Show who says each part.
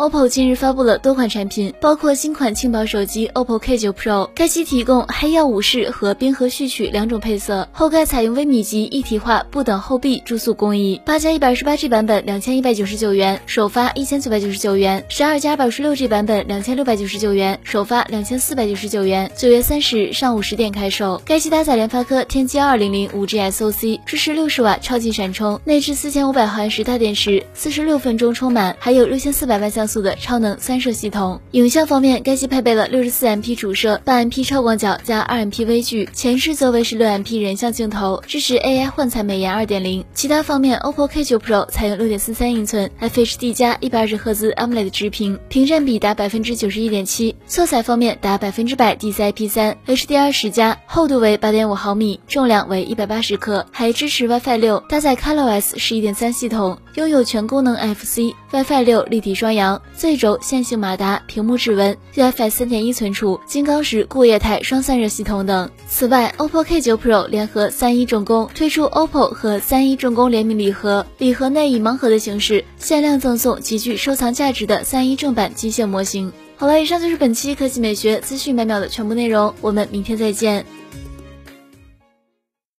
Speaker 1: OPPO 近日发布了多款产品，包括新款轻薄手机 OPPO K9 Pro，该机提供黑曜武士和冰河序曲两种配色，后盖采用微米级一体化不等厚壁注塑工艺。八加一百二十八 G 版本两千一百九十九元，首发一千九百九十九元；十二加二百五十六 G 版本两千六百九十九元，首发两千四百九十九元。九月三十日上午十点开售。该机搭载联发科天玑二零零五 G SoC，支持六十瓦超级闪充，内置四千五百毫安时大电池，四十六分钟充满，还有六千四百万像素。速的超能三摄系统。影像方面，该机配备了六十四 MP 主摄、八 MP 超广角加二 MP 微距，前置则为十六 MP 人像镜头，支持 AI 幻彩美颜二点零。其他方面，OPPO K9 Pro 采用六点四三英寸 FHD 加一百二十赫兹 AMOLED 直屏，屏占比达百分之九十一点七。色彩方面达百分之百 DCI-P 三，HDR 十加，厚度为八点五毫米，重量为一百八十克，还支持 WiFi 六，搭载 ColorOS 十一点三系统，拥有全功能 FC、WiFi 六立体双扬。Z 轴线性马达、屏幕指纹、UFS 三点一存储、金刚石固液态双散热系统等。此外，OPPO K9 Pro 联合三一重工推出 OPPO 和三一重工联名礼盒，礼盒内以盲盒的形式限量赠送极具收藏价值的三一正版机械模型。好了，以上就是本期科技美学资讯百秒的全部内容，我们明天再见。